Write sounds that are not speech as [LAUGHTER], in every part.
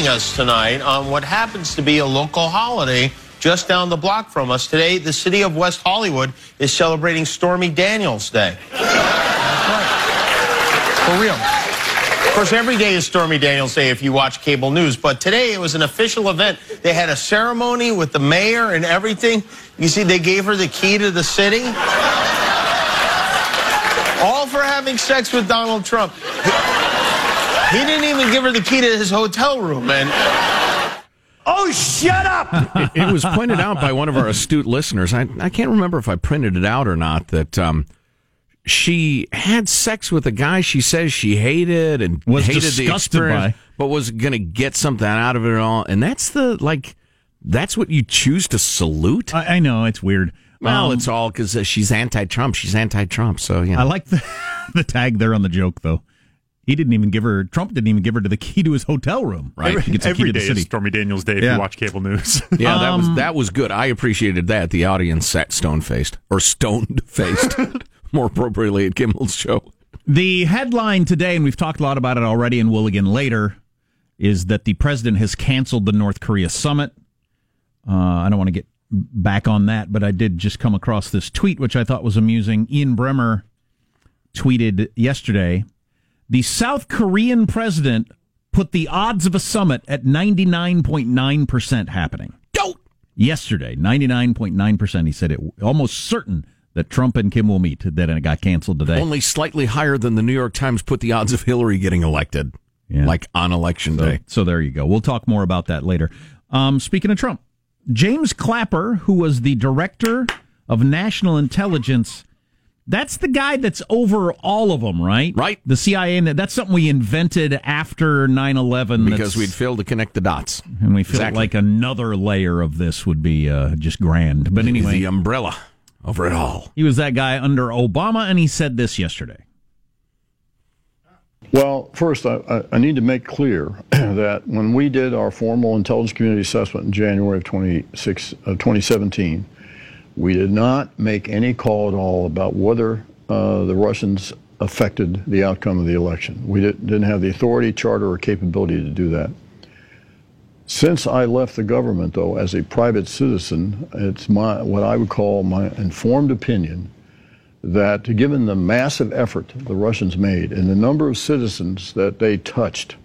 joining us tonight on what happens to be a local holiday just down the block from us. Today, the city of West Hollywood is celebrating Stormy Daniels Day. For real. Of course, every day is Stormy Daniels Day if you watch cable news, but today it was an official event. They had a ceremony with the mayor and everything. You see, they gave her the key to the city. All for having sex with Donald Trump. He didn't even give her the key to his hotel room, man. Oh, shut up! it, it, was pointed out by one of our astute listeners. I, I can't remember if I printed it out or not that um, she had sex with a guy she says she hated and was hated disgusted the experience, by. but was going to get something out of it all. And that's the like, that's what you choose to salute. I, I know it's weird. Well, Um, it's all because uh, she's anti-Trump. She's anti-Trump. So yeah, I like the [LAUGHS] the tag there on the joke though. He didn't even give her. Trump didn't even give her to the key to his hotel room. Right, Every, he gets a key to day the city. is Stormy Daniels Day if Yeah. you watch cable news. [LAUGHS] yeah, that Um, was that was good. I appreciated that. The audience sat stone-faced or stoned-faced, [LAUGHS] more appropriately at Kimmel's show. The headline today, and we've talked a lot about it already, and will again later, is that the president has canceled the North Korea summit. Uh, I don't want to get back on that, but I did just come across this tweet, which I thought was amusing. Ian Bremmer tweeted yesterday The South Korean president put the odds of a summit at 99.9% happening. Don't. Yesterday, 99.9%. He said it almost certain that Trump and Kim will meet. that it got canceled today. Only slightly higher than the New York Times put the odds of Hillary getting elected, Yeah. like on election So, day. so there you go. We'll talk more about that later. Um, speaking of Trump, James Clapper, who was the director of national intelligence, that's the guy that's over all of them, right? Right. The CIA, and that's something we invented after 9 11. Because we'd failed to connect the dots. And we feel Exactly. like another layer of this would be uh, just grand. But anyway, the umbrella over it all. he was that guy under Obama, and he said this yesterday. Well, first, I, I- I need to make clear [CLEARS THROAT] that when we did our formal intelligence community assessment in January of 26, uh, 2017, we did not make any call at all about whether uh, the Russians affected the outcome of the election. We did, didn't have the authority, charter, or capability to do that. Since I left the government, though, as a private citizen, it's my what I would call my informed opinion that given the massive effort the Russians made and the number of citizens that they touched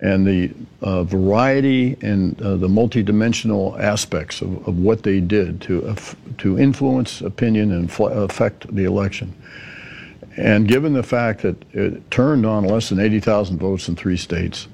and the uh, variety and uh, the multidimensional aspects of, of what they did to, aff- to influence opinion and affect the election. And given the fact that it turned on less than 80,000 votes in three states,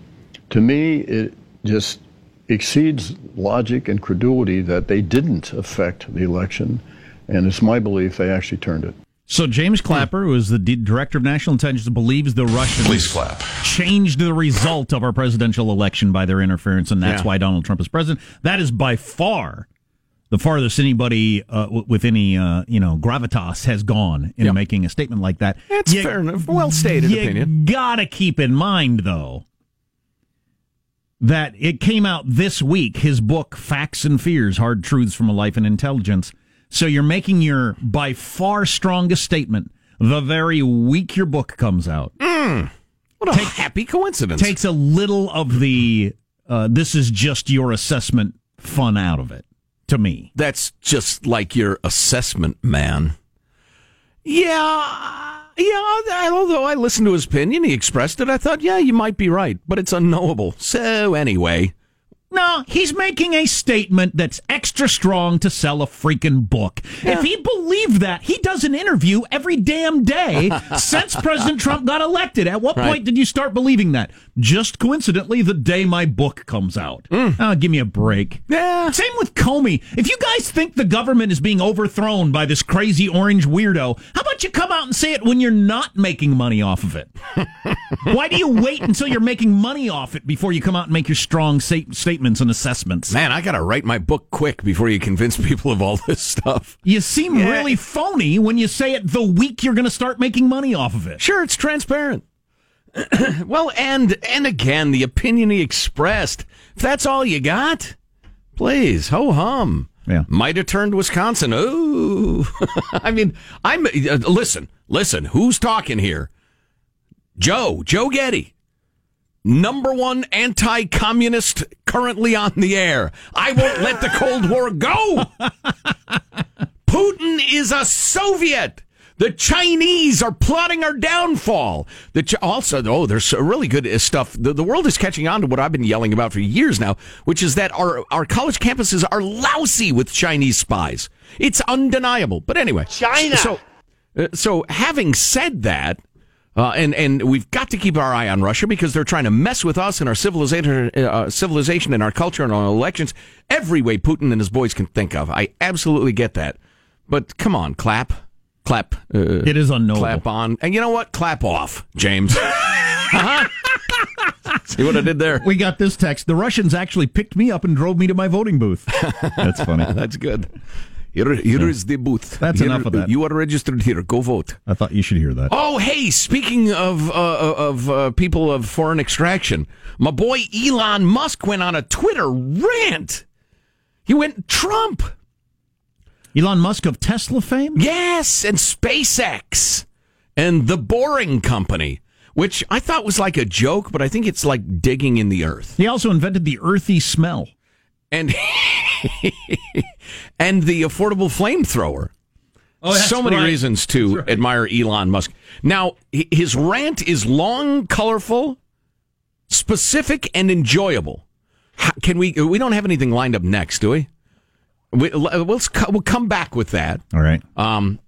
to me, it just exceeds logic and credulity that they didn't affect the election. And it's my belief they actually turned it. So James Clapper, who is the D- director of national intelligence, believes the Russians Please clap. changed the result of our presidential election by their interference, and that's Yeah. why Donald Trump is president. That is by far the farthest anybody uh, w- with any uh, you know gravitas has gone in Yep. making a statement like that. That's fair enough. Well stated you opinion. Gotta keep in mind though that it came out this week. His book, Facts and Fears: Hard Truths from a Life in Intelligence. So you're making your by far strongest statement the very week your book comes out. What a happy coincidence. Takes a little of the uh, this is just your assessment fun out of it to me. That's just like your assessment, man. Yeah, yeah. Although I listened to his opinion, he expressed it. I thought, yeah, you might be right, but it's unknowable. So anyway, No, he's making a statement that's extra strong to sell a freaking book. If he believed that, he does an interview every damn day [LAUGHS] since President Trump got elected. At what Right. point did you start believing that? Just coincidentally, the day my book comes out. Oh, give me a break. yeah, Same with Comey. If you guys think the government is being overthrown by this crazy orange weirdo, how about you come out and say it when you're not making money off of it? [LAUGHS] Why do you wait until you're making money off it before you come out and make your strong sa- statements and assessments? man, I gotta write my book quick before you convince [LAUGHS] people of all this stuff. You seem Yeah. really phony when you say it the week you're going to start making money off of it. Sure, it's transparent. [CLEARS THROAT] well, and and again, the opinion he expressed. If that's all you got, please ho hum. Yeah. might have turned Wisconsin. Ooh, [LAUGHS] I mean, I'm uh, listen, listen. Who's talking here? Joe, Joe Getty. Number one anti communist currently on the air. I won't let the Cold War go. Putin is a Soviet. The Chinese are plotting our downfall. The Ch- also, oh, there's really good uh, stuff. The, the world is catching on to what I've been yelling about for years now, which is that our, our college campuses are lousy with Chinese spies. It's undeniable. But anyway, China. So, uh, so having said that, uh, and and we've got to keep our eye on Russia because they're trying to mess with us and our civilization, uh, civilization and our culture and our elections every way Putin and his boys can think of. I absolutely get that, but come on, clap, clap. Uh, It is unknowable. Clap on, and you know what? Clap off, James. Uh-huh. [LAUGHS] [LAUGHS] See what I did there? We got this text. The Russians actually picked me up and drove me to my voting booth. [LAUGHS] That's funny. That's good. Here, here is the booth. That's Here- enough of that. You are registered here. Go vote. I thought you should hear that. Oh, hey, speaking of uh, of uh, people of foreign extraction, my boy Elon Musk went on a Twitter rant. He went Trump. Elon Musk of Tesla fame? Yes, and SpaceX and the Boring Company, which I thought was like a joke, but I think it's like digging in the earth. He also invented the earthy smell. And [LAUGHS] [LAUGHS] and the affordable flamethrower. Oh, so many right. reasons to admire Elon Musk. Now, his rant is long, colorful, specific, and enjoyable. How- Can we? We don't have anything lined up next, do we? we we'll, uh, we'll come back with that. All right. Um,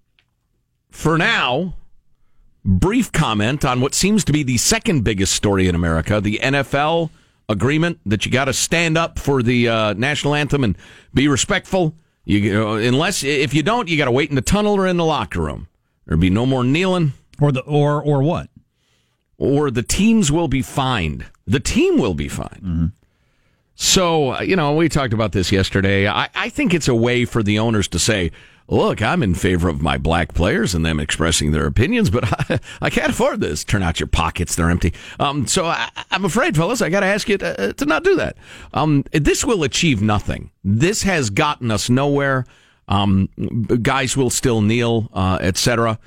for now, brief comment on what seems to be the second biggest story in America: the NFL agreement that you got to stand up for the uh, national anthem and be respectful. You know, unless if you don't, you got to wait in the tunnel or in the locker room. There'll be no more kneeling, Or the or or what? or the teams will be fined. The team will be fined. So, uh, you know, we talked about this yesterday. I, I think it's a way for the owners to say, look, I'm in favor of my black players and them expressing their opinions, but [LAUGHS] I, I can't afford this. Turn out your pockets, they're empty. Um, so I, I'm afraid, fellas, I got to ask you to, to not do that. Um, this will achieve nothing. This has gotten us nowhere. Um, guys will still kneel, uh, et cetera.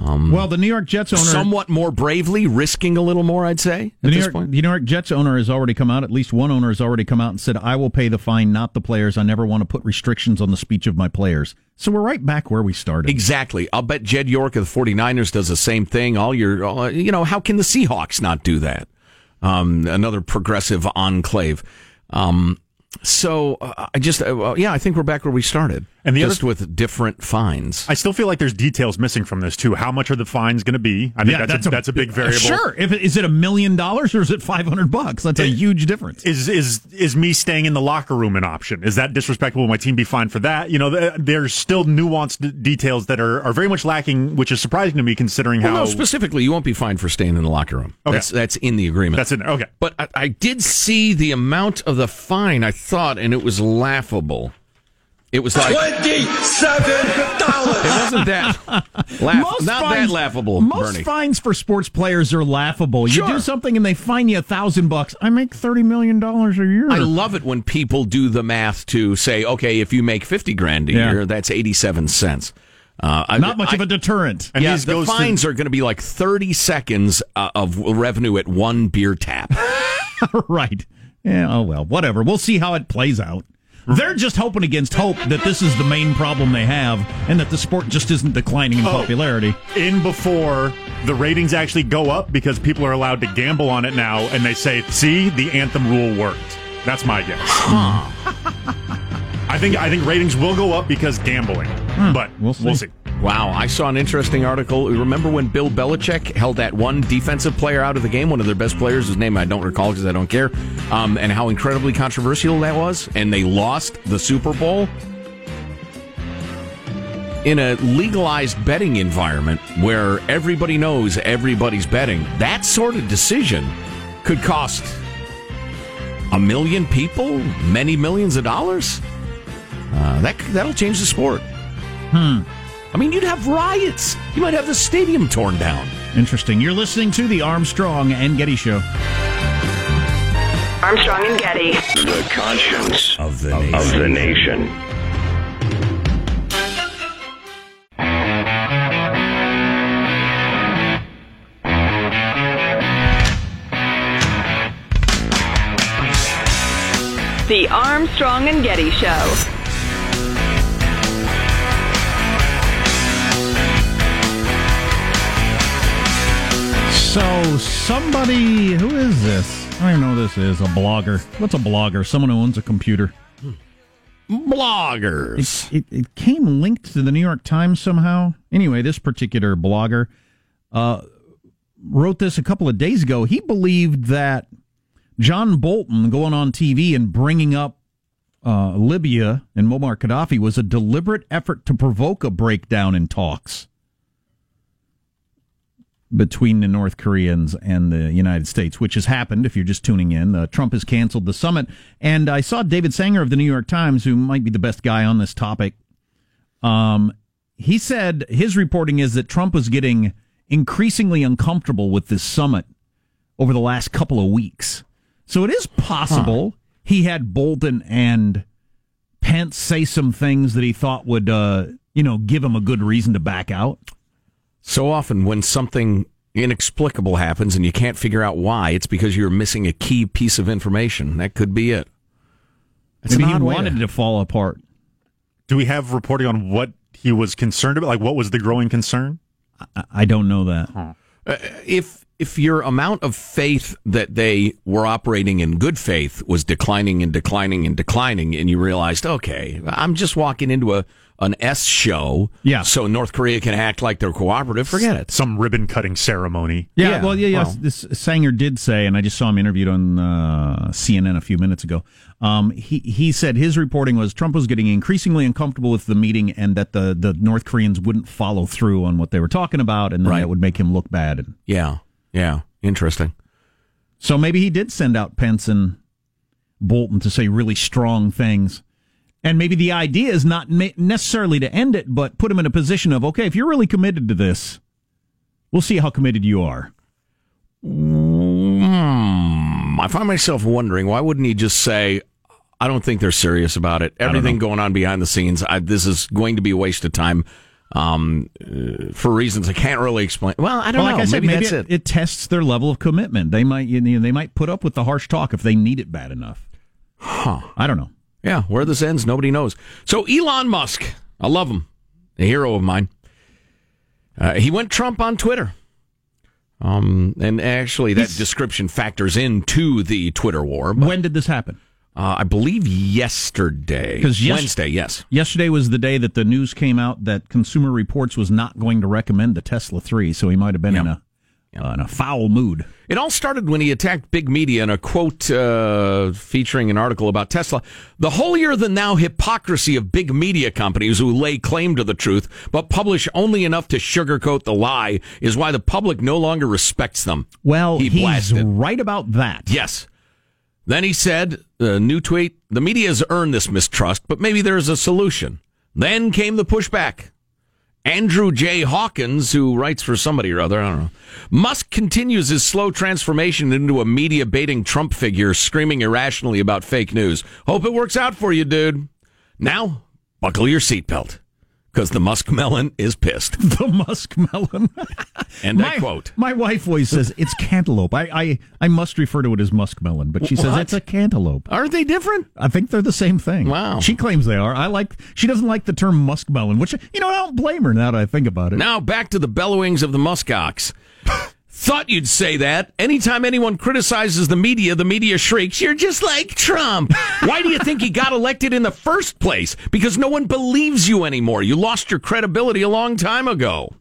well, the New York Jets owner Somewhat more bravely, risking a little more, I'd say, the at New this York, point. the New York Jets owner has already come out. At least one owner has already come out and said, "I will pay the fine, not the players. I never want to put restrictions on the speech of my players." So we're right back where we started. Exactly. I'll bet Jed York of the 49ers does the same thing. All your, all- you know, how can the Seahawks not do that? Um, another progressive enclave. Um, so uh, I just, uh, well, yeah, I think we're back where we started. And the just other- with different fines. I still feel like there's details missing from this too. How much are the fines going to be? I think Yeah, that's, that's a, a- that's a big variable. Sure. If it, is it a million dollars or is it five hundred bucks? That's a huge difference. Is is is me staying in the locker room an option? Is that disrespectful? Will my team be fined for that? You know, th- there's still nuanced d- details that are, are very much lacking, which is surprising to me considering Well, how no, specifically, you won't be fined for staying in the locker room. Okay. That's that's in the agreement. that's in there. Okay. But I, I did see the amount of the fine. I thought, and it was laughable. It was like Twenty-seven dollars. it wasn't that laugh, not that laughable, Most Bernie. fines for sports players are laughable. You do something and they fine you a thousand bucks. I make thirty million dollars a year. I love it when people do the math to say, okay, if you make fifty grand a Yeah. year, that's eighty-seven cents. Uh, I- Not much I- of a deterrent. And yeah, the goes to- fines are going to be like thirty seconds uh, of revenue at one beer tap. [LAUGHS] right. Yeah, oh well, whatever. We'll see how it plays out. They're just hoping against hope that this is the main problem they have and that the sport just isn't declining in Oh. popularity. in before the ratings actually go up because people are allowed to gamble on it now, and they say, "See, the anthem rule worked." That's my guess. [LAUGHS] I think I think ratings will go up because gambling, but Hmm. We'll see. We'll see. Wow, I saw an interesting article. Remember when Bill Belichick held that one defensive player out of the game, one of their best players, whose name I don't recall because I don't care, um, and how incredibly controversial that was, and they lost the Super Bowl? In a legalized betting environment where everybody knows everybody's betting, that sort of decision could cost a million people many millions of dollars. Uh, that that'll change the sport. I mean, you'd have riots. You might have the stadium torn down. Interesting. You're listening to the Armstrong and Getty Show. Armstrong and Getty. The conscience of the, nation. Of the nation. The Armstrong and Getty Show. Somebody, who is this? I don't even know who this is. A blogger. What's a blogger? Someone who owns a computer. Bloggers. It, it came linked to the New York Times somehow. Anyway, this particular blogger uh, wrote this a couple of days ago. He believed that John Bolton going on TV and bringing up uh, Libya and Muammar Gaddafi was a deliberate effort to provoke a breakdown in talks between the North Koreans and the United States, which has happened if you're just tuning in. Uh, Trump has canceled the summit. And I saw David Sanger of the New York Times, who might be the best guy on this topic. Um, he said his reporting is that Trump was getting increasingly uncomfortable with this summit over the last couple of weeks. So it is possible huh. he had Bolton and Pence say some things that he thought would, uh, you know, give him a good reason to back out. So often, when something inexplicable happens and you can't figure out why, it's because you're missing a key piece of information. That could be it. It's Maybe he wanted to... to fall apart. Do we have reporting on what he was concerned about? Like, what was the growing concern? I, I don't know that. Huh. Uh, if if your amount of faith that they were operating in good faith was declining and declining and declining, and you realized, okay, I'm just walking into a an S show. Yeah. So North Korea can act like they're cooperative. Forget it. Some ribbon cutting ceremony. Yeah. yeah well, yeah, yeah. Well, this Sanger did say, and I just saw him interviewed on uh, CNN a few minutes ago. Um, he he said his reporting was Trump was getting increasingly uncomfortable with the meeting, and that the the North Koreans wouldn't follow through on what they were talking about, and then right. that would make him look bad. And, yeah. Yeah. Interesting. So maybe he did send out Pence and Bolton to say really strong things and maybe the idea is not necessarily to end it, but put him in a position of, okay, if you're really committed to this, we'll see how committed you are. Mm, I find myself wondering why wouldn't he just say, I don't think they're serious about it. Everything going on behind the scenes, I, this is going to be a waste of time um, uh, for reasons I can't really explain. Well, I don't well, know. Like I said, maybe, maybe that's it, it. it. tests their level of commitment. They might, you know, they might put up with the harsh talk if they need it bad enough. Huh? I don't know. Yeah, where this ends, nobody knows. So Elon Musk, I love him, a hero of mine. Uh, he went Trump on Twitter. Um, and actually, that He's, description factors into the Twitter war. When did this happen? Uh, I believe yesterday. Because yes- Wednesday, yes. Yesterday was the day that the news came out that Consumer Reports was not going to recommend the Tesla 3, so he might have been in a uh, in a foul mood. It all started when he attacked big media in a quote uh, featuring an article about Tesla. The holier than thou hypocrisy of big media companies who lay claim to the truth but publish only enough to sugarcoat the lie is why the public no longer respects them. Well, he he's blasted. right about that. Yes. Then he said, uh, new tweet, the media has earned this mistrust, but maybe there's a solution. Then came the pushback. Andrew J. Hawkins, who writes for somebody or other, I don't know. Musk continues his slow transformation into a media baiting Trump figure, screaming irrationally about fake news. Hope it works out for you, dude. Now, buckle your seatbelt because the muskmelon is pissed. [LAUGHS] The muskmelon. [LAUGHS] and my, I quote. My wife always says it's cantaloupe. I, I, I must refer to it as muskmelon, but she what? says it's a cantaloupe. Are they different? I think they're the same thing. Wow. She claims they are. I like. She doesn't like the term muskmelon, which you know I don't blame her now that I think about it. Now back to the bellowings of the muskox. Thought you'd say that. Anytime anyone criticizes the media, the media shrieks, You're just like Trump. Why do you think he got elected in the first place? Because no one believes you anymore. You lost your credibility a long time ago.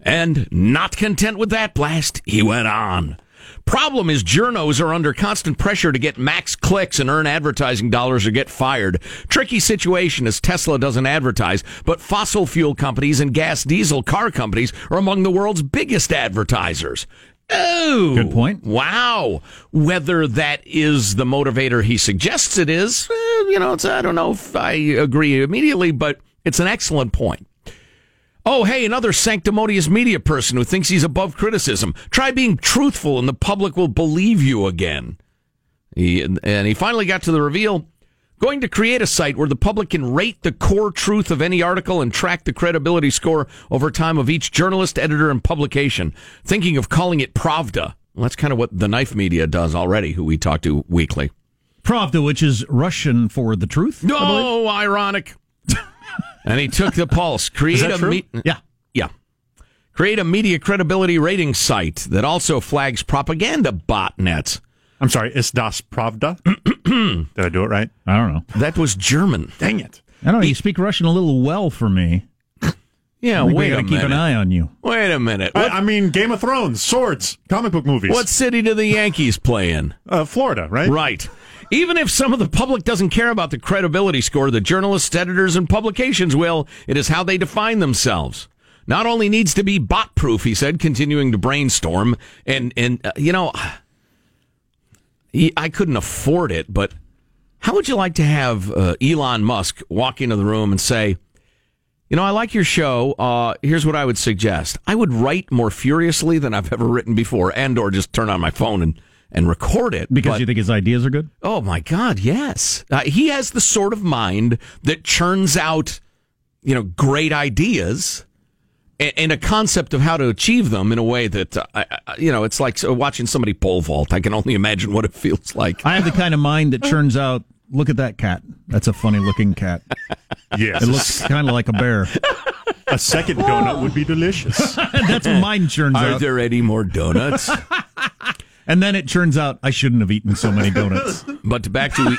And not content with that blast, he went on. Problem is, journos are under constant pressure to get max clicks and earn advertising dollars or get fired. Tricky situation as Tesla doesn't advertise, but fossil fuel companies and gas diesel car companies are among the world's biggest advertisers. Oh, good point. Wow. Whether that is the motivator he suggests it is, you know, I don't know if I agree immediately, but it's an excellent point. Oh, hey, another sanctimonious media person who thinks he's above criticism. Try being truthful and the public will believe you again. He, and he finally got to the reveal going to create a site where the public can rate the core truth of any article and track the credibility score over time of each journalist, editor, and publication. Thinking of calling it Pravda. Well, that's kind of what the knife media does already, who we talk to weekly. Pravda, which is Russian for the truth. No, ironic. And he took the pulse. [LAUGHS] Create that a true? me- Yeah. yeah. Create a media credibility rating site that also flags propaganda botnets. I'm sorry, is das Pravda? [CLEARS THROAT] Did I do it right? I don't know. That was German. Dang it. I don't know. You speak Russian a little well for me. Yeah, I we wait a gotta keep minute. an eye on you. Wait a minute. I, What, I mean, Game of Thrones, swords, comic book movies. what city do the Yankees play in? Uh, Florida, right? Right. Even if some of the public doesn't care about the credibility score, the journalists, editors, and publications will. It is how they define themselves. Not only needs to be bot proof, he said, continuing to brainstorm. And, and uh, you know, [SIGHS] he, I couldn't afford it, but how would you like to have uh, Elon Musk walk into the room and say, you know, I like your show. Uh, here's what I would suggest. I would write more furiously than I've ever written before, and or just turn on my phone and, and record it. Because But- you think his ideas are good? Oh my God, yes. Uh, he has the sort of mind that churns out, you know, great ideas and, and a concept of how to achieve them in a way that, uh, I, I- you know, it's like watching somebody pole vault. I can only imagine what it feels like. I have the kind of mind that churns out. Look at that cat. That's a funny looking cat. [LAUGHS] Yes. It looks kind of like a bear. [LAUGHS] a second donut would be delicious. [LAUGHS] That's what mine churns Are out. there any more donuts? And then it turns out I shouldn't have eaten so many donuts. [LAUGHS] but back to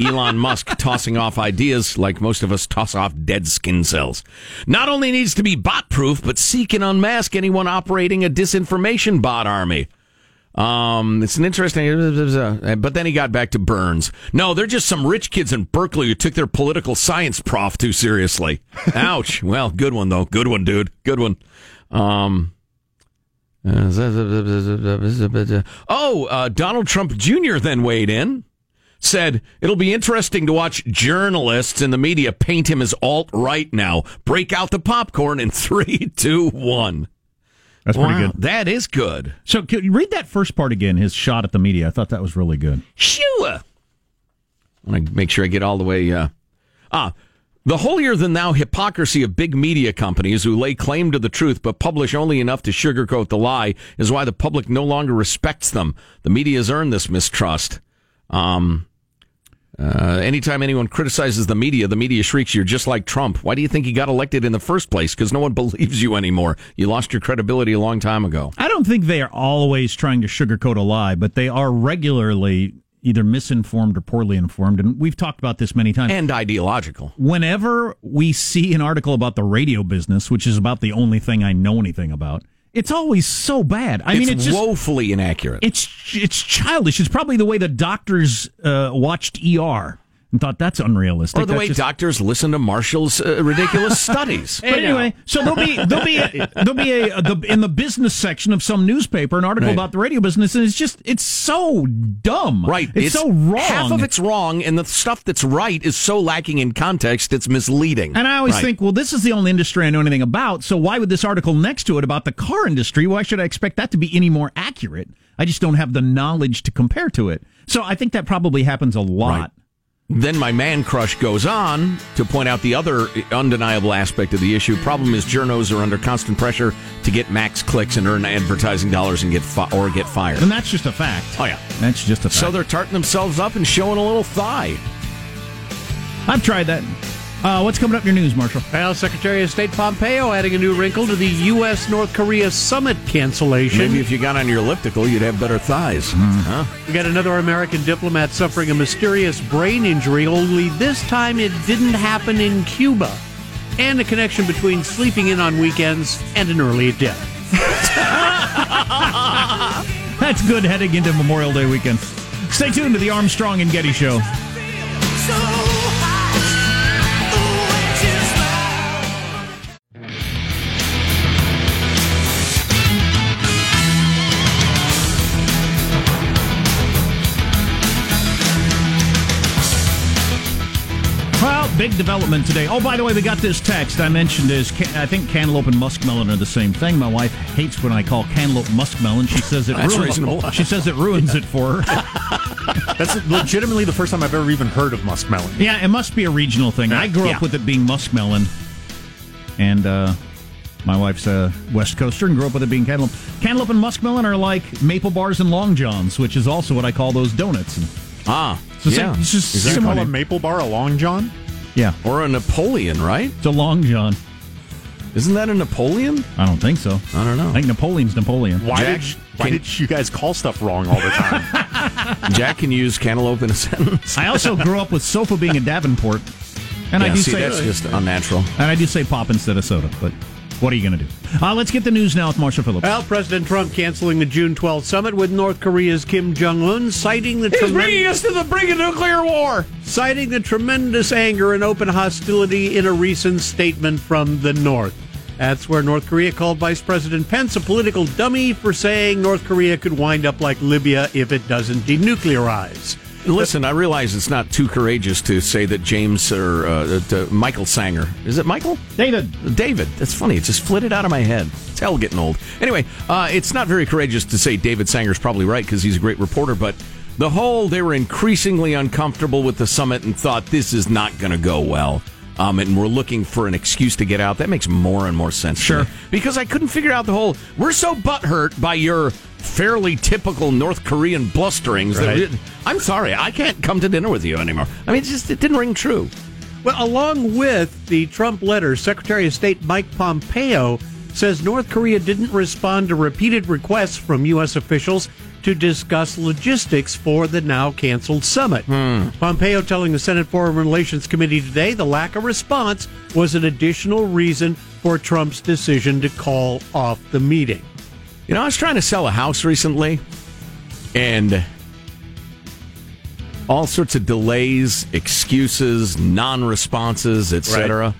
Elon Musk tossing off ideas like most of us toss off dead skin cells. Not only needs to be bot proof, but seek and unmask anyone operating a disinformation bot army. Um, it's an interesting, but then he got back to Burns. No, they're just some rich kids in Berkeley who took their political science prof too seriously. Ouch. Well, good one though. Good one, dude. Good one. Um, oh, uh, Donald Trump Jr. then weighed in, said it'll be interesting to watch journalists in the media paint him as alt right now. Break out the popcorn in [LAUGHS] three, two, one. That's pretty good. That is good. So, can you read that first part again? His shot at the media. I thought that was really good. Sure. I want to make sure I get all the way. Uh, ah, the holier than thou hypocrisy of big media companies who lay claim to the truth but publish only enough to sugarcoat the lie is why the public no longer respects them. The media has earned this mistrust. Um, uh, anytime anyone criticizes the media, the media shrieks, You're just like Trump. Why do you think he got elected in the first place? Because no one [LAUGHS] believes you anymore. You lost your credibility a long time ago. I don't think they are always trying to sugarcoat a lie, but they are regularly either misinformed or poorly informed. And we've talked about this many times. And ideological. Whenever we see an article about the radio business, which is about the only thing I know anything about, it's always so bad. I it's mean, it's just woefully inaccurate. it's it's childish. It's probably the way the doctors uh, watched ER and thought that's unrealistic. Or the That's way just- doctors listen to Marshall's uh, ridiculous [LAUGHS] studies. But anyway, so there'll be there'll be a, there'll be a, a the, in the business section of some newspaper an article Right. about the radio business, and it's just it's so dumb. Right. It's, so wrong. Half of it's wrong, and the stuff that's right is so lacking in context, it's misleading. And I always Right. think, well, this is the only industry I know anything about. So why would this article next to it about the car industry? Why should I expect that to be any more accurate? I just don't have the knowledge to compare to it. So I think that probably happens a lot. Right. Then my man crush goes on to point out the other undeniable aspect of the issue. Problem is, journos are under constant pressure to get max clicks and earn advertising dollars and get fi- or get fired. And that's just a fact. Oh yeah. That's just a fact. So they're tarting themselves up and showing a little thigh. I've tried that. Uh, what's coming up in your news, Marshall? Well, Secretary of State Pompeo adding a new wrinkle to the U.S. North Korea summit cancellation. Maybe if you got on your elliptical, you'd have better thighs. Huh? We got another American diplomat suffering a mysterious brain injury, only this time it didn't happen in Cuba. And the connection between sleeping in on weekends and an early death. [LAUGHS] That's good heading into Memorial Day weekend. Stay tuned to the Armstrong and Getty Show. Well, big development today. Oh, by the way, we got this text I mentioned is I think cantaloupe and muskmelon are the same thing. My wife hates when I call cantaloupe muskmelon. She says it [LAUGHS] That's ruins. reasonable. She says it ruins it for her. [LAUGHS] That's legitimately the first time I've ever even heard of muskmelon. Yeah, it must be a regional thing. I grew Yeah. up with it being muskmelon, and uh, my wife's a West Coaster and grew up with it being cantaloupe. Cantaloupe and muskmelon are like maple bars and long johns, which is also what I call those donuts. Ah, So Yeah, it's just exactly. You similar. call a maple bar a long john? Yeah, Or a Napoleon, right? it's a long john. Isn't that a Napoleon? I don't think so. I don't know. I think Napoleon's Napoleon. Why Jack, did why can- did you guys call stuff wrong all the time? [LAUGHS] Jack can use cantaloupe in a sentence. I also grew up with sofa being a Davenport, and I do see, say that's just unnatural. and I do say pop instead of soda. But what are you going to do? Uh, let's get the news now with Marshall Phillips. Well, President Trump canceling the June 12th summit with North Korea's Kim Jong Un, citing the tremen- us to the brink of nuclear war. citing the tremendous anger and open hostility in a recent statement from the North. That's where North Korea called Vice President Pence a political dummy for saying North Korea could wind up like Libya if it doesn't denuclearize. Listen, I realize it's not too courageous to say that James or uh, uh, Michael Sanger is it Michael David. David? That's funny. It just flitted out of my head. It's hell getting old. Anyway, uh, it's not very courageous to say David Sanger's probably right because he's a great reporter, but the whole they were increasingly uncomfortable with the summit and thought this is not going to go well. Um, and we're looking for an excuse to get out. That makes more and more sense. to Sure. me. Because I couldn't figure out the whole. We're so butthurt by your fairly typical North Korean blusterings. that Right. we- I'm sorry, I can't come to dinner with you anymore. I mean, it just it didn't ring true. Well, along with the Trump letter, Secretary of State Mike Pompeo says North Korea didn't respond to repeated requests from U.S. officials to discuss logistics for the now canceled summit. Pompeo telling the Senate Foreign Relations Committee today the lack of response was an additional reason for Trump's decision to call off the meeting. You know, I was trying to sell a house recently, and all sorts of delays, excuses, non-responses, etc.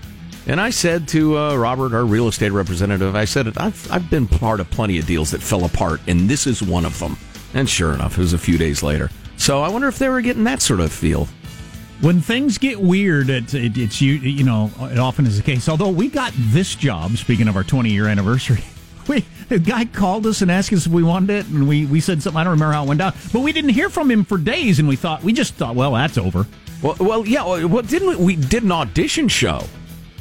And I said to uh, Robert, our real estate representative, I said, I've, I've been part of plenty of deals that fell apart, and this is one of them. And sure enough, it was a few days later. So I wonder if they were getting that sort of feel. When things get weird, it, it, it's you. You know, it often is the case. Although we got this job. Speaking of our 20 year anniversary, [LAUGHS] we a guy called us and asked us if we wanted it, and we we said something. I don't remember how it went down, but we didn't hear from him for days, and we thought we just thought, well, that's over. Well, well, yeah. Well, well, didn't we, we did an audition show,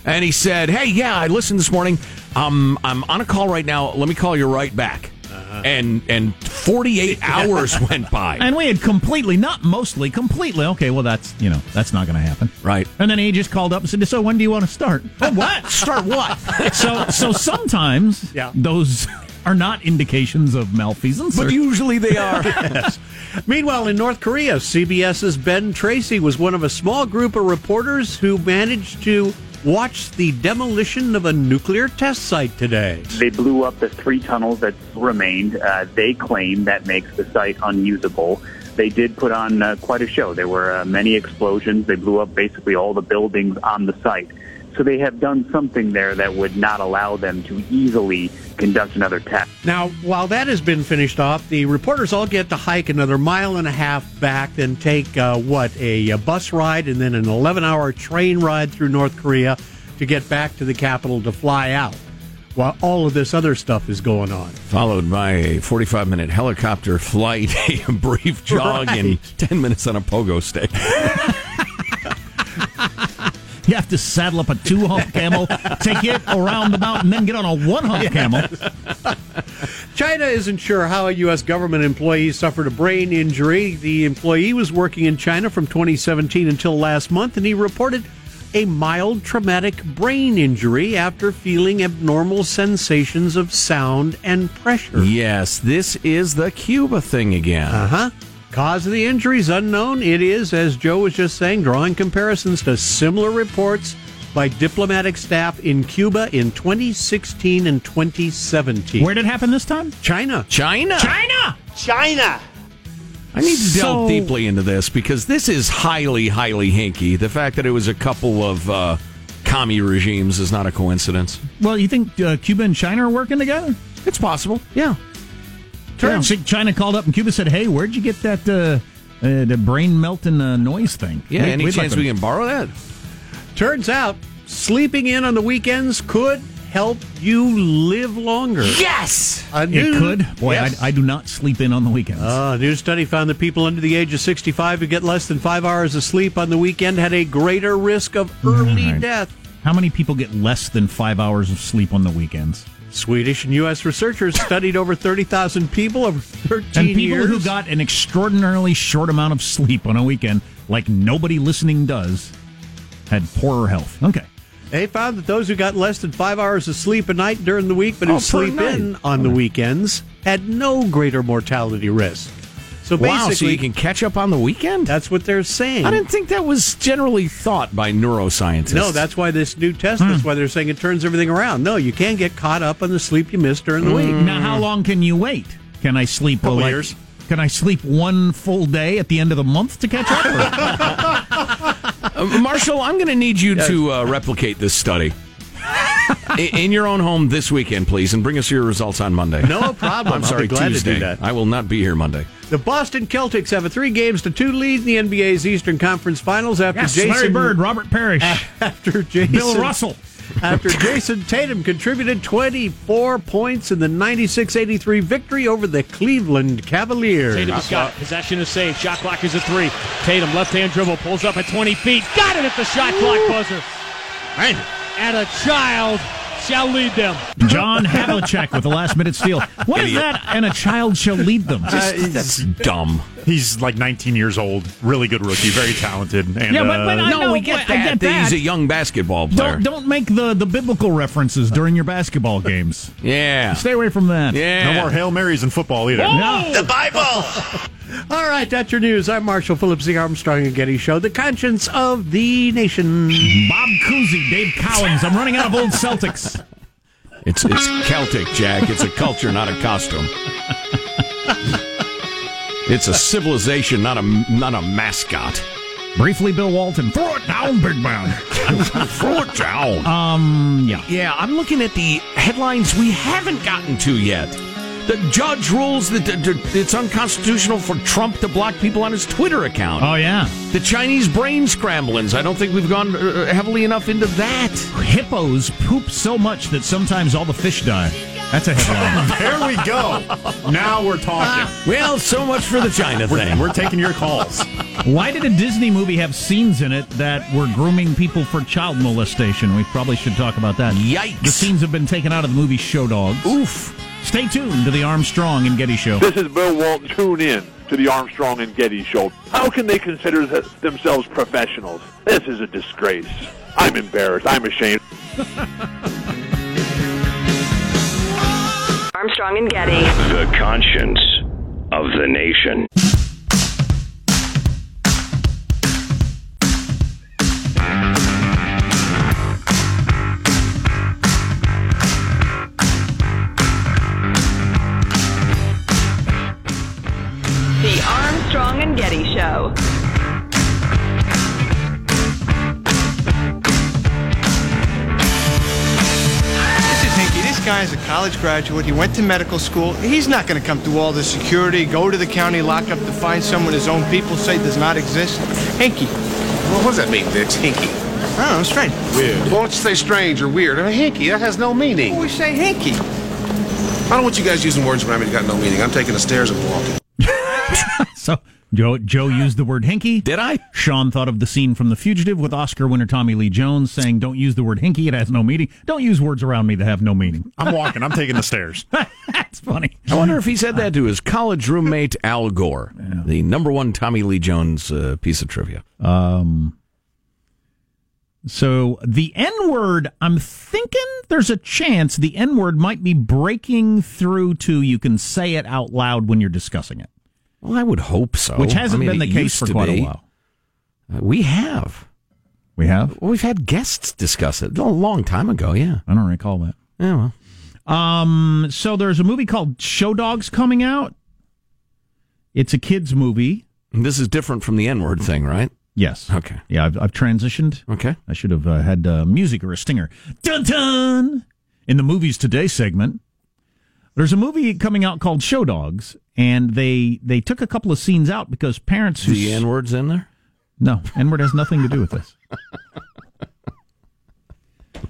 and he said, "Hey, yeah, I listened this morning. Um, I'm on a call right now. Let me call you right back." Uh-huh. And and 48 [LAUGHS] hours went by. And we had completely, not mostly, completely. Okay, well, that's you know that's not going to happen, Right. And then he just called up and said, "So when do you want to start?" [LAUGHS] Oh, what? Start what? so so sometimes Yeah. those are not indications of malfeasance. but or- usually they are. [LAUGHS] Meanwhile, in North Korea, CBS's Ben Tracy was one of a small group of reporters who managed to watch the demolition of a nuclear test site today. They blew up the three tunnels that remained. Uh, they claim that makes the site unusable. They did put on uh, quite a show. There were uh, many explosions. They blew up basically all the buildings on the site. So they have done something there that would not allow them to easily conduct another test. Now, while that has been finished off, the reporters all get to hike another mile and a half back, then take uh, what a, a bus ride and then an 11-hour train ride through North Korea to get back to the capital to fly out. While all of this other stuff is going on. Followed by a 45 minute helicopter flight, [LAUGHS] a brief jog, and 10 minutes on a pogo stick. [LAUGHS] You have to saddle up a two hump [LAUGHS] camel, take it around the mountain, then get on a one hump camel. [LAUGHS] China isn't sure how a U.S. government employee suffered a brain injury. The employee was working in China from 2017 until last month, and he reported a mild traumatic brain injury after feeling abnormal sensations of sound and pressure. yes, this is the Cuba thing again. Uh huh. Cause of the injury is unknown. It is, as Joe was just saying, drawing comparisons to similar reports by diplomatic staff in Cuba in 2016 and 2017. Where did it happen this time? China. China. China! China. I need to delve deeply into this because this is highly, highly hinky. The fact that it was a couple of uh, commie regimes is not a coincidence. Well, you think uh, Cuba and China are working together? It's possible. Yeah. Yeah. China called up and Cuba said, "Hey, where'd you get that uh, uh, the brain melting uh, noise thing?" Yeah. We- any we'd like chance to- we can borrow that? Turns out, sleeping in on the weekends could help you live longer. Yes. A It new- could. Boy, Yes. I, I do not sleep in on the weekends. Uh, a new study found that people under the age of 65 who get less than five hours of sleep on the weekend had a greater risk of early Right. death. How many people get less than five hours of sleep on the weekends? Swedish and U.S. researchers studied over 30,000 people over 13 years. And people years. who got an extraordinarily short amount of sleep on a weekend, like nobody listening does, had poorer health. Okay. They found that those who got less than five hours of sleep a night during the week, but who Oh, sleep in on the weekends, had no greater mortality risk. So Wow, so basically, you can catch up on the weekend? that's what they're saying. I didn't think that was generally thought by neuroscientists. no, that's why this new test. That's why they're saying it turns everything around. No, you can't get caught up on the sleep you missed during the week. Now, how long can you wait? Can I sleep? Couple like- years. Can I sleep one full day at the end of the month to catch up? [LAUGHS] Uh, Marshall, I'm going to need you to uh, replicate this study [LAUGHS] in, your own home this weekend, please, and bring us your results on Monday. No problem. [LAUGHS] I'm sorry, be glad to do Tuesday. that. I will not be here Monday. The Boston Celtics have a three games to two lead in the NBA's Eastern Conference Finals after yes, Jason Larry Bird, Robert Parish, [LAUGHS] after Jason Bill Russell. [LAUGHS] after Jayson Tatum contributed 24 points in the 96-83 victory over the Cleveland Cavaliers. Tatum's got it. Possession is saved. Shot clock is at three. Tatum, left hand dribble, pulls up at 20 feet. Got it at the shot clock buzzer. And a child shall lead them. John Havlicek with the last minute steal. What is that? And a child shall lead them. Uh, that's dumb. He's like 19 years old, really good rookie, very talented. And, Yeah, but- but uh, I no, know, we get I that. get that. He's a young basketball player. Don't don't make the, the biblical references during your basketball games. yeah. Stay away from that. Yeah. no more Hail Marys in football either. No. The Bible. [LAUGHS] All right, that's your news. I'm Marshall Phillips, the Armstrong and Getty Show, the conscience of the nation. Bob Cousy, Dave Cowens. I'm running out of old Celtics. It's it's Celtic, Jack. It's a culture, not a costume. [LAUGHS] It's a civilization, not a not a mascot. Briefly, Bill Walton. Throw it down, big man. [LAUGHS] Throw it down. Um, yeah. Yeah, I'm looking at the headlines we haven't gotten to yet. The judge rules that it's unconstitutional for Trump to block people on his Twitter account. Oh, yeah. the Chinese brain scramblings. I don't think we've gone uh, heavily enough into that. Hippos poop so much that sometimes all the fish die. That's a headline. [LAUGHS] There we go. Now we're talking. Ah, well, so much for the China thing. We're taking your calls. Why did a Disney movie have scenes in it that were grooming people for child molestation? We probably should talk about that. Yikes. The scenes have been taken out of the movie Show Dogs. Oof. Stay tuned to the Armstrong and Getty Show. This is Bill Walton. Tune in to the Armstrong and Getty Show. How can they consider th- themselves professionals? This is a disgrace. I'm embarrassed. I'm ashamed. [LAUGHS] Armstrong and Getty. The conscience of the nation. Guy's a college graduate. He went to medical school. He's not going to come through all the security, go to the county lockup to find someone his own people say does not exist. Hinky. Well, what does that mean, Vince? Hinky. I don't know, strange. Weird. Well, don't you say strange or weird. I mean, hinky, that has no meaning. We say hinky. I don't want you guys using words around me that got no meaning. I'm taking the stairs and walking. So Joe Joe used the word hinky. Did I? Sean thought of the scene from The Fugitive with Oscar winner Tommy Lee Jones saying, "Don't use the word hinky; it has no meaning. Don't use words around me that have no meaning." I'm walking. I'm taking the stairs. [LAUGHS] That's funny. I wonder if he said that to his college roommate Al Gore, the number one Tommy Lee Jones uh, piece of trivia. Um. So the N word, I'm thinking there's a chance the N word might be breaking through to you can say it out loud when you're discussing it, Well, I would hope so. which hasn't I mean, been the case for quite be. a while. Uh, we have. We have. Well, we've had guests discuss it a long time ago. Yeah. I don't recall that. Yeah. Well. Um, so there's a movie called Show Dogs coming out. It's a kids movie. This is different from the N word thing, right? Yes. Okay. Yeah, I've, I've transitioned. Okay. I should have uh, had uh, music or a stinger. Dun dun! In the movies today segment, there's a movie coming out called Show Dogs, and they they took a couple of scenes out because parents who The N word's in there. no N word has nothing to do with this. [LAUGHS]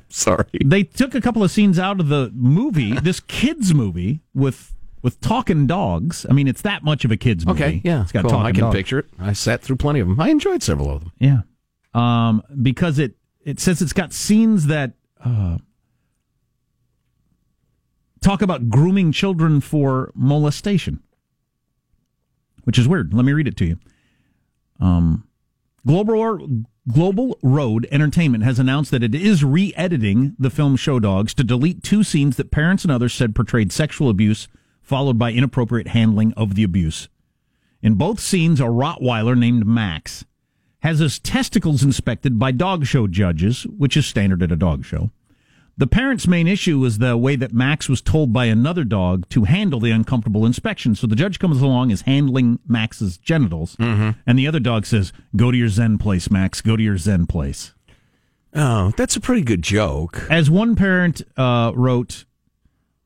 Sorry. They took a couple of scenes out of the movie, this kids movie with with talking dogs. I mean, it's that much of a kids movie. Okay. Yeah. it's got cool. talking I can dogs. picture it. I sat through plenty of them. I enjoyed several of them. Yeah. Um, because it it says it's got scenes that uh, talk about grooming children for molestation, which is weird. Let me read it to you. Um, Global Global Road Entertainment has announced that it is re-editing the film Show Dogs to delete two scenes that parents and others said portrayed sexual abuse, followed by inappropriate handling of the abuse. In both scenes, a Rottweiler named Max has his testicles inspected by dog show judges, which is standard at a dog show. The parent's main issue was the way that Max was told by another dog to handle the uncomfortable inspection. So the judge comes along is handling Max's genitals, and the other dog says, "Go to your Zen place, Max. Go to your Zen place." Oh, that's a pretty good joke. As one parent uh, wrote,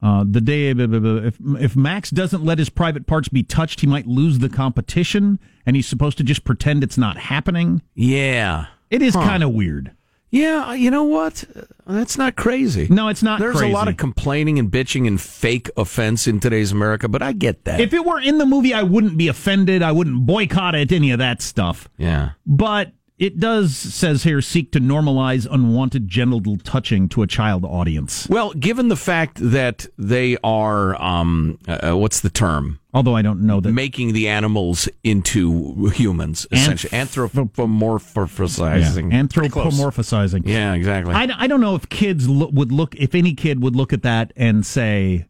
uh, the day if if Max doesn't let his private parts be touched, he might lose the competition, and he's supposed to just pretend it's not happening. Yeah. It is Huh. kind of weird. Yeah, uh, you know what? Uh, that's not crazy. No, it's not There's crazy. a lot of complaining and bitching and fake offense in today's America, but I get that. If it were in the movie, I wouldn't be offended. I wouldn't boycott it, any of that stuff. yeah. But it does, says here, seek to normalize unwanted genital touching to a child audience. Well, given the fact that they are, um, uh, uh, what's the term? Although I don't know that. Making the animals into humans, essentially. Anthropomorphizing. Yeah, anthropomorphizing. Yeah, exactly. I, I don't know if kids lo- would look, if any kid would look at that and say,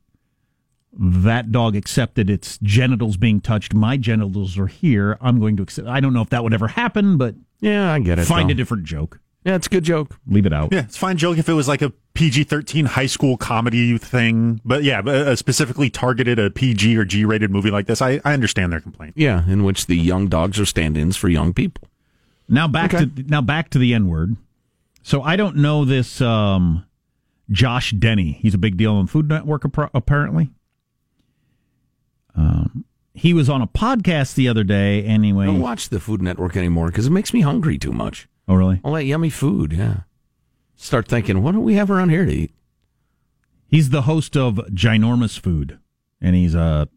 that dog accepted its genitals being touched. My genitals are here. I'm going to accept. I don't know if that would ever happen, but yeah, I get it. find though. a different joke. Yeah, it's a good joke. Leave it out. Yeah, it's a fine joke if it was like a PG 13 high school comedy thing. But yeah, but, uh, specifically targeted a PG or G rated movie like this, I, I understand their complaint. Yeah, in which the young dogs are stand-ins for young people. Now back Okay. to now back to the N word. So I don't know this um, Josh Denny. He's a big deal on Food Network apparently. Um, he was on a podcast the other day. Anyway, I don't watch the Food Network anymore because it makes me hungry too much. oh really? All that yummy food, yeah. Start thinking, what do we have around here to eat? He's the host of Ginormous Food, and he's a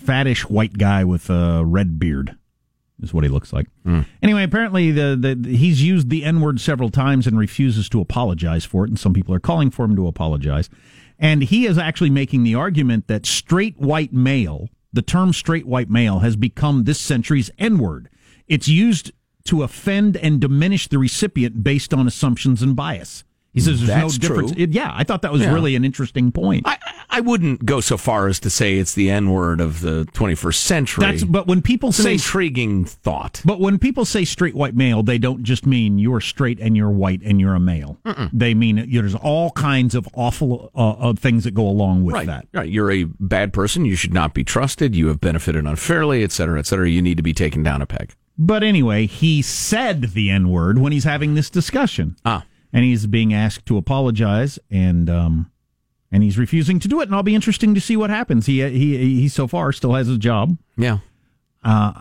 fattish white guy with a red beard. Is what he looks like. Anyway, apparently the, the he's used the N word several times and refuses to apologize for it, and some people are calling for him to apologize. And he is actually making the argument that straight white male, the term straight white male, has become this century's N word. It's used to offend and diminish the recipient based on assumptions and bias. He says there's That's no difference. It- yeah, I thought that was Yeah. really an interesting point. I, I wouldn't go so far as to say it's the N word of the 21st century. That's but when people it's an say intriguing thought. but when people say straight white male, they don't just mean you're straight and you're white and you're a male. They mean you know, there's all kinds of awful uh, uh, things that go along with right. that. Right. You're a bad person. You should not be trusted. You have benefited unfairly, et cetera, et cetera. You need to be taken down a peg. But anyway, he said the N word when he's having this discussion. Ah. And he's being asked to apologize and um and he's refusing to do it and I'll be interesting to see what happens. He he he so far still has his job. Yeah. Uh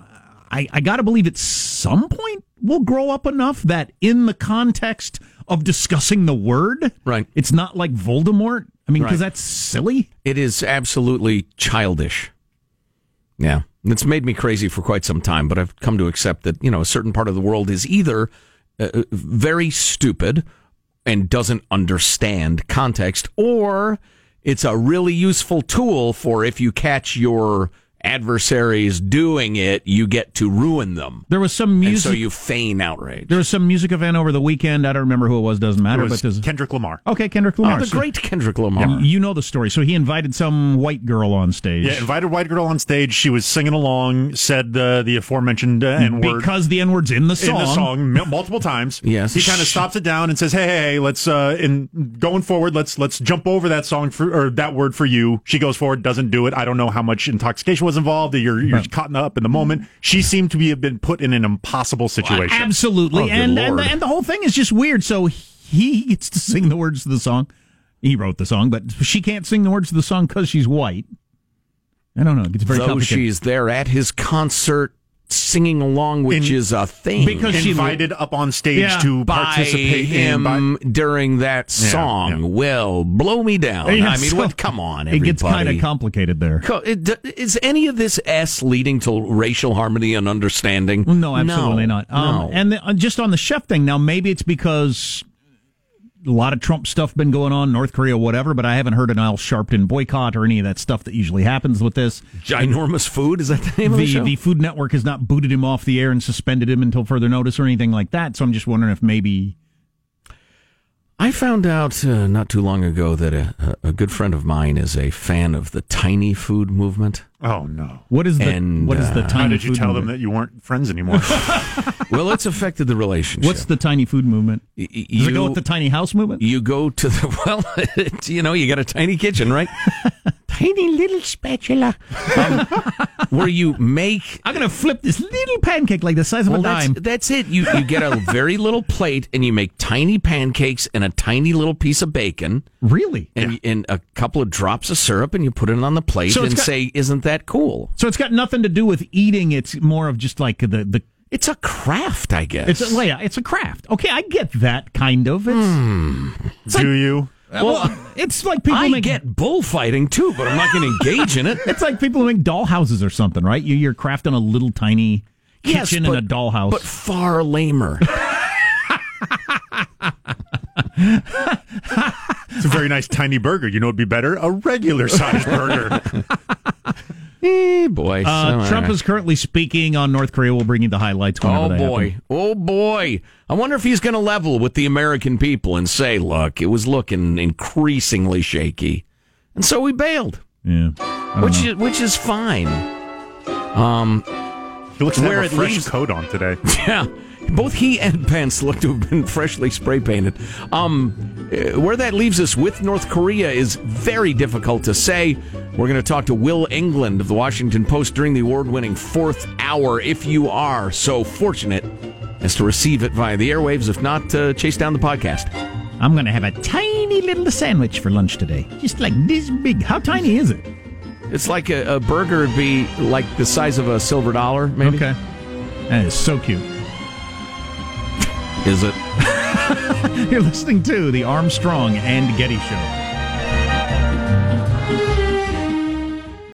I I got to believe at some point we'll grow up enough that in the context of discussing the word, Right. it's not like Voldemort. I mean, because Right. that's silly. It is absolutely childish. Yeah. It's made me crazy for quite some time, but I've come to accept that, you know, a certain part of the world is either uh, very stupid and doesn't understand context, or it's a really useful tool for if you catch your adversaries doing it, you get to ruin them. There was some And music. so you feign outrage. there was some music event over the weekend. I don't remember who it was. Doesn't It matter. was but there's Kendrick Lamar. okay, Kendrick Lamar. Oh, the So- great Kendrick Lamar. You know the story. So he invited some white girl on stage. Yeah, invited white girl on stage. She was singing along, said uh, the aforementioned uh, N word. because the N word's in the song. in the song multiple times. [LAUGHS] Yes. he kind of stops it down and says, "Hey, hey, hey let's uh, in going forward, let's let's jump over that song for or that word for you." She goes forward, doesn't do it. I don't know how much intoxication was involved. You're you're caught up in the moment. She seemed to be have been put in an impossible situation. Absolutely, Oh, and, and Lord. and the whole thing is just weird. So he gets to sing the words to the song. He wrote the song, but she can't sing the words to the song because she's white. I don't know. It gets very Though complicated. she's there at his concert singing along, which In- is a thing. Because she- invited up on stage Yeah. to participate him in. By, during that song yeah. will blow me down. Yeah, I mean, so what? Come on, it gets kind of complicated there. Co- it- any of this S leading to racial harmony and understanding? No, absolutely not. Um, no. And the, uh, just on the chef thing, now maybe it's because a lot of Trump stuff been going on, North Korea, whatever, but I haven't heard an Al Sharpton boycott or any of that stuff that usually happens with this. Ginormous food is that the name of the The, show? the Food Network has not booted him off the air and suspended him until further notice or anything like that. So I'm just wondering if maybe I found out uh, not too long ago that a, a good friend of mine is a fan of the tiny food movement. Oh no! what is the And, what is the uh, tiny How did you food tell them that you weren't friends anymore? [LAUGHS] Well, it's affected the relationship. What's the tiny food movement? Y- y- Does it go you- with the tiny house movement? You go to the [LAUGHS] well, you know, you got a tiny kitchen, right? [LAUGHS] tiny little spatula, um, where you make. I'm gonna flip this little pancake like the size of Well, a dime. that's it. You you get a very little plate, and you make tiny pancakes and a tiny little piece of bacon, Really? and and a couple of drops of syrup, and you put it on the plate So and got- say, "Isn't that cool?" So it's got nothing to do with eating. It's more of just like the the. It's a craft, I guess. It's a, well, yeah, it's a craft. Okay, I get that kind of. It's, hmm. Do you? well, it's like people I make get bullfighting too, but I'm not going to engage in it. [LAUGHS] It's like people who make dollhouses or something, right? You, you're crafting a little tiny Yes, kitchen but- in a dollhouse. but far lamer. [LAUGHS] It's a very nice tiny burger. You know, it'd be better a regular sized burger. [LAUGHS] Eh, boy. uh, So, Trump is currently speaking on North Korea. We'll bring you the highlights. Oh they boy. happen. Oh boy. I wonder if he's going to level with the American people and say, look, it was looking increasingly shaky. And so we bailed, Yeah, which know. is, which is fine. Um, He looks to Where have a fresh leaves- coat on today. [LAUGHS] yeah. Both he and [LAUGHS] Pence look to have been freshly spray painted. Um, uh, where that leaves us with North Korea is very difficult to say. We're going to talk to Will Englund of the Washington Post during the award winning fourth hour. If you are so fortunate as to receive it via the airwaves, if not, uh, chase down the podcast. I'm going to have a tiny little sandwich for lunch today, just like this big. How tiny is it? It's like a, a burger would be like the size of a silver dollar, maybe. Okay, that is so cute. Is it? [LAUGHS] You're listening to the Armstrong and Getty Show.